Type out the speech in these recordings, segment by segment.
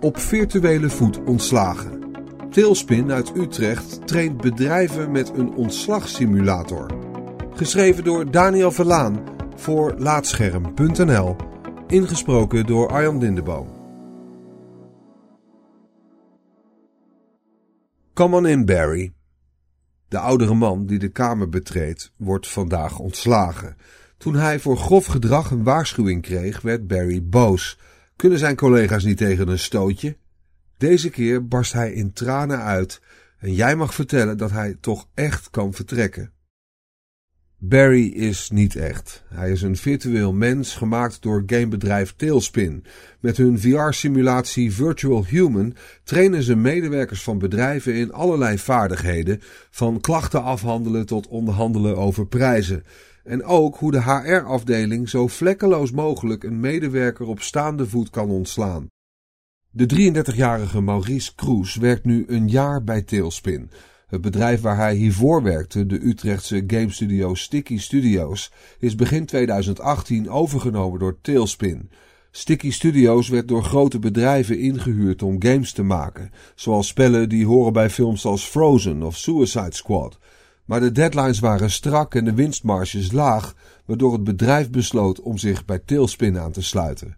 Op virtuele voet ontslagen. Tailspin uit Utrecht traint bedrijven met een ontslagsimulator. Geschreven door Daniel Verlaan voor Laatscherm.nl. Ingesproken door Arjan Lindeboom. Come in, Barry. De oudere man die de kamer betreedt, wordt vandaag ontslagen. Toen hij voor grof gedrag een waarschuwing kreeg, werd Barry boos. Kunnen zijn collega's niet tegen een stootje? Deze keer barst hij in tranen uit en jij mag vertellen dat hij toch echt kan vertrekken. Barry is niet echt. Hij is een virtueel mens gemaakt door gamebedrijf Tailspin. Met hun VR-simulatie Virtual Human trainen ze medewerkers van bedrijven in allerlei vaardigheden, van klachten afhandelen tot onderhandelen over prijzen. En ook hoe de HR-afdeling zo vlekkeloos mogelijk een medewerker op staande voet kan ontslaan. De 33-jarige Maurice Kroes werkt nu een jaar bij Tailspin. Het bedrijf waar hij hiervoor werkte, de Utrechtse game studio Sticky Studios, is begin 2018 overgenomen door Tailspin. Sticky Studios werd door grote bedrijven ingehuurd om games te maken, zoals spellen die horen bij films als Frozen of Suicide Squad. Maar de deadlines waren strak en de winstmarges laag, waardoor het bedrijf besloot om zich bij Tailspin aan te sluiten.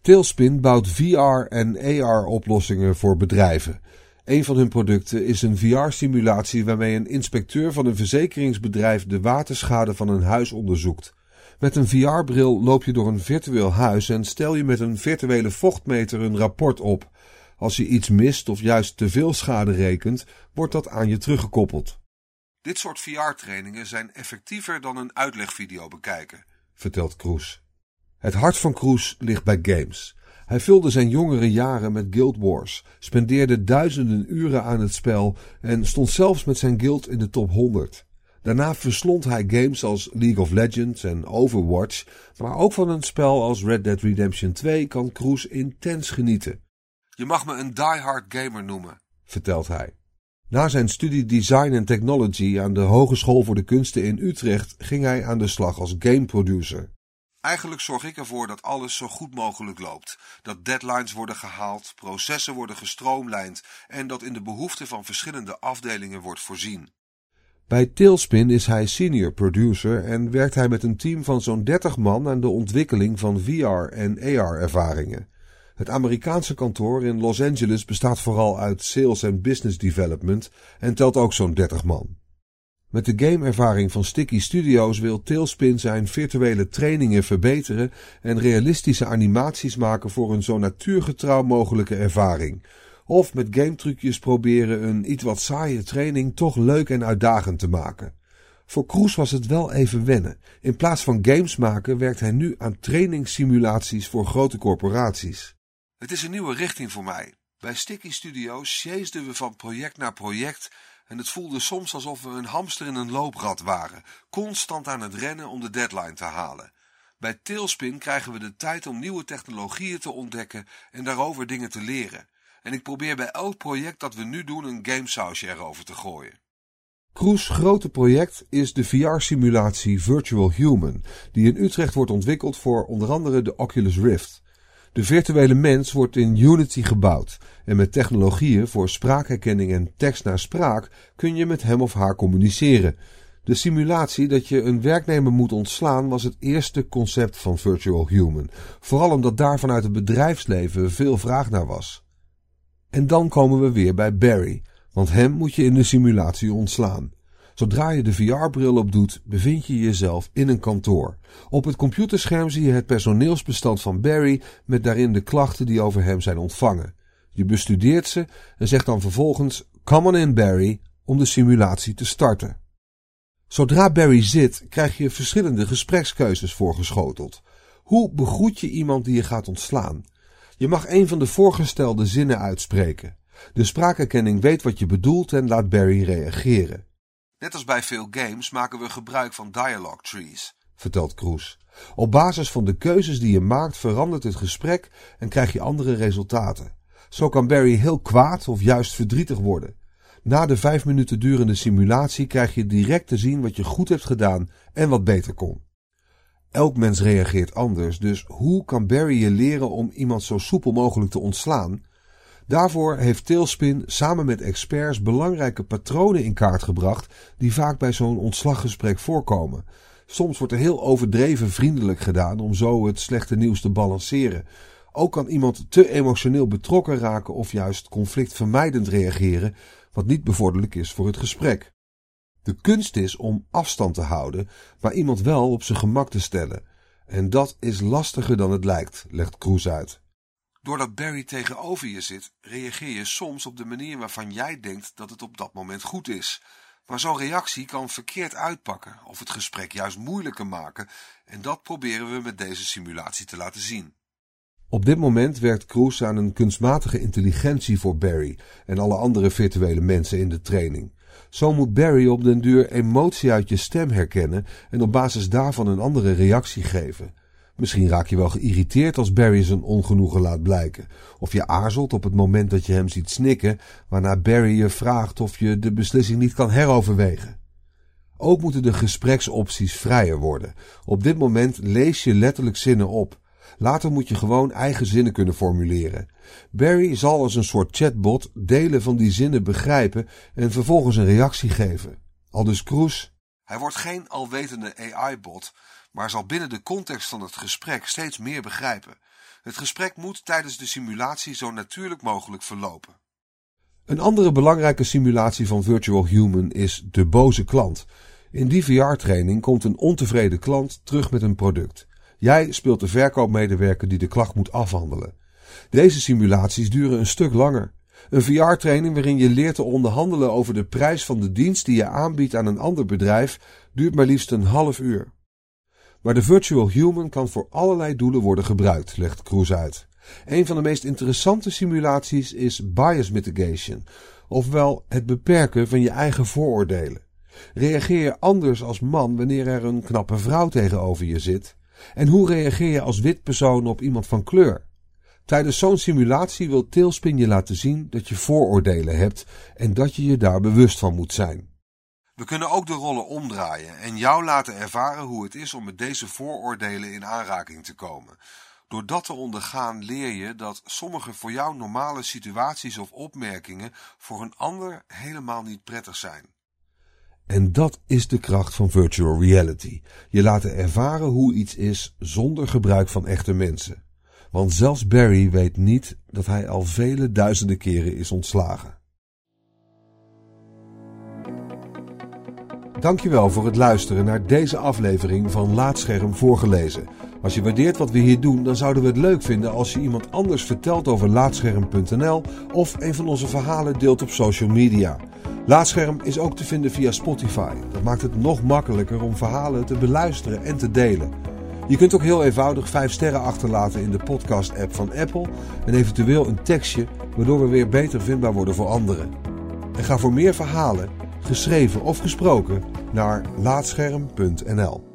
Tailspin bouwt VR- en AR-oplossingen voor bedrijven. Een van hun producten is een VR-simulatie waarmee een inspecteur van een verzekeringsbedrijf de waterschade van een huis onderzoekt. Met een VR-bril loop je door een virtueel huis en stel je met een virtuele vochtmeter een rapport op. Als je iets mist of juist te veel schade rekent, wordt dat aan je teruggekoppeld. Dit soort VR-trainingen zijn effectiever dan een uitlegvideo bekijken, vertelt Kroes. Het hart van Kroes ligt bij games. Hij vulde zijn jongere jaren met Guild Wars, spendeerde duizenden uren aan het spel en stond zelfs met zijn guild in de top 100. Daarna verslond hij games als League of Legends en Overwatch, maar ook van een spel als Red Dead Redemption 2 kan Kroes intens genieten. Je mag me een diehard gamer noemen, vertelt hij. Na zijn studie Design and Technology aan de Hogeschool voor de Kunsten in Utrecht ging hij aan de slag als game producer. Eigenlijk zorg ik ervoor dat alles zo goed mogelijk loopt. Dat deadlines worden gehaald, processen worden gestroomlijnd en dat in de behoeften van verschillende afdelingen wordt voorzien. Bij Tailspin is hij senior producer en werkt hij met een team van zo'n 30 man aan de ontwikkeling van VR- en AR-ervaringen. Het Amerikaanse kantoor in Los Angeles bestaat vooral uit sales en business development en telt ook zo'n 30 man. Met de gameervaring van Sticky Studios wil Tailspin zijn virtuele trainingen verbeteren en realistische animaties maken voor een zo natuurgetrouw mogelijke ervaring. Of met gametrucjes proberen een iets wat saaie training toch leuk en uitdagend te maken. Voor Kroes was het wel even wennen. In plaats van games maken werkt hij nu aan trainingssimulaties voor grote corporaties. Het is een nieuwe richting voor mij. Bij Sticky Studios sjeesden we van project naar project en het voelde soms alsof we een hamster in een looprad waren, constant aan het rennen om de deadline te halen. Bij Tailspin krijgen we de tijd om nieuwe technologieën te ontdekken en daarover dingen te leren. En ik probeer bij elk project dat we nu doen een gamesausje erover te gooien. Kroes' grote project is de VR-simulatie Virtual Human, die in Utrecht wordt ontwikkeld voor onder andere de Oculus Rift. De virtuele mens wordt in Unity gebouwd en met technologieën voor spraakherkenning en tekst naar spraak kun je met hem of haar communiceren. De simulatie dat je een werknemer moet ontslaan was het eerste concept van Virtual Human, vooral omdat daar vanuit het bedrijfsleven veel vraag naar was. En dan komen we weer bij Barry, want hem moet je in de simulatie ontslaan. Zodra je de VR-bril op doet, bevind je jezelf in een kantoor. Op het computerscherm zie je het personeelsbestand van Barry met daarin de klachten die over hem zijn ontvangen. Je bestudeert ze en zegt dan vervolgens: Come on in, Barry, om de simulatie te starten. Zodra Barry zit, krijg je verschillende gesprekskeuzes voorgeschoteld. Hoe begroet je iemand die je gaat ontslaan? Je mag een van de voorgestelde zinnen uitspreken. De spraakherkenning weet wat je bedoelt en laat Barry reageren. Net als bij veel games maken we gebruik van dialogue trees, vertelt Kroes. Op basis van de keuzes die je maakt verandert het gesprek en krijg je andere resultaten. Zo kan Barry heel kwaad of juist verdrietig worden. Na de vijf minuten durende simulatie krijg je direct te zien wat je goed hebt gedaan en wat beter kon. Elk mens reageert anders, dus hoe kan Barry je leren om iemand zo soepel mogelijk te ontslaan? Daarvoor heeft Tailspin samen met experts belangrijke patronen in kaart gebracht die vaak bij zo'n ontslaggesprek voorkomen. Soms wordt er heel overdreven vriendelijk gedaan om zo het slechte nieuws te balanceren. Ook kan iemand te emotioneel betrokken raken of juist conflictvermijdend reageren, wat niet bevorderlijk is voor het gesprek. De kunst is om afstand te houden, maar iemand wel op zijn gemak te stellen. En dat is lastiger dan het lijkt, legt Cruz uit. Doordat Barry tegenover je zit, reageer je soms op de manier waarvan jij denkt dat het op dat moment goed is. Maar zo'n reactie kan verkeerd uitpakken of het gesprek juist moeilijker maken en dat proberen we met deze simulatie te laten zien. Op dit moment werkt Cruz aan een kunstmatige intelligentie voor Barry en alle andere virtuele mensen in de training. Zo moet Barry op den duur emotie uit je stem herkennen en op basis daarvan een andere reactie geven. Misschien raak je wel geïrriteerd als Barry zijn ongenoegen laat blijken. Of je aarzelt op het moment dat je hem ziet snikken, waarna Barry je vraagt of je de beslissing niet kan heroverwegen. Ook moeten de gespreksopties vrijer worden. Op dit moment lees je letterlijk zinnen op. Later moet je gewoon eigen zinnen kunnen formuleren. Barry zal als een soort chatbot delen van die zinnen begrijpen en vervolgens een reactie geven. Aldus Cruz. Hij wordt geen alwetende AI-bot, maar zal binnen de context van het gesprek steeds meer begrijpen. Het gesprek moet tijdens de simulatie zo natuurlijk mogelijk verlopen. Een andere belangrijke simulatie van Virtual Human is de boze klant. In die VR-training komt een ontevreden klant terug met een product. Jij speelt de verkoopmedewerker die de klacht moet afhandelen. Deze simulaties duren een stuk langer. Een VR-training waarin je leert te onderhandelen over de prijs van de dienst die je aanbiedt aan een ander bedrijf duurt maar liefst een half uur. Maar de Virtual Human kan voor allerlei doelen worden gebruikt, legt Cruz uit. Een van de meest interessante simulaties is bias mitigation, ofwel het beperken van je eigen vooroordelen. Reageer je anders als man wanneer er een knappe vrouw tegenover je zit? En hoe reageer je als wit persoon op iemand van kleur? Tijdens zo'n simulatie wil Tailspin je laten zien dat je vooroordelen hebt en dat je je daar bewust van moet zijn. We kunnen ook de rollen omdraaien en jou laten ervaren hoe het is om met deze vooroordelen in aanraking te komen. Door dat te ondergaan leer je dat sommige voor jou normale situaties of opmerkingen voor een ander helemaal niet prettig zijn. En dat is de kracht van virtual reality. Je laten ervaren hoe iets is zonder gebruik van echte mensen. Want zelfs Barry weet niet dat hij al vele duizenden keren is ontslagen. Dankjewel voor het luisteren naar deze aflevering van Laatscherm voorgelezen. Als je waardeert wat we hier doen, dan zouden we het leuk vinden als je iemand anders vertelt over laatscherm.nl of een van onze verhalen deelt op social media. Laatscherm is ook te vinden via Spotify. Dat maakt het nog makkelijker om verhalen te beluisteren en te delen. Je kunt ook heel eenvoudig 5 sterren achterlaten in de podcast-app van Apple en eventueel een tekstje, waardoor we weer beter vindbaar worden voor anderen. En ga voor meer verhalen, geschreven of gesproken, naar laatscherm.nl.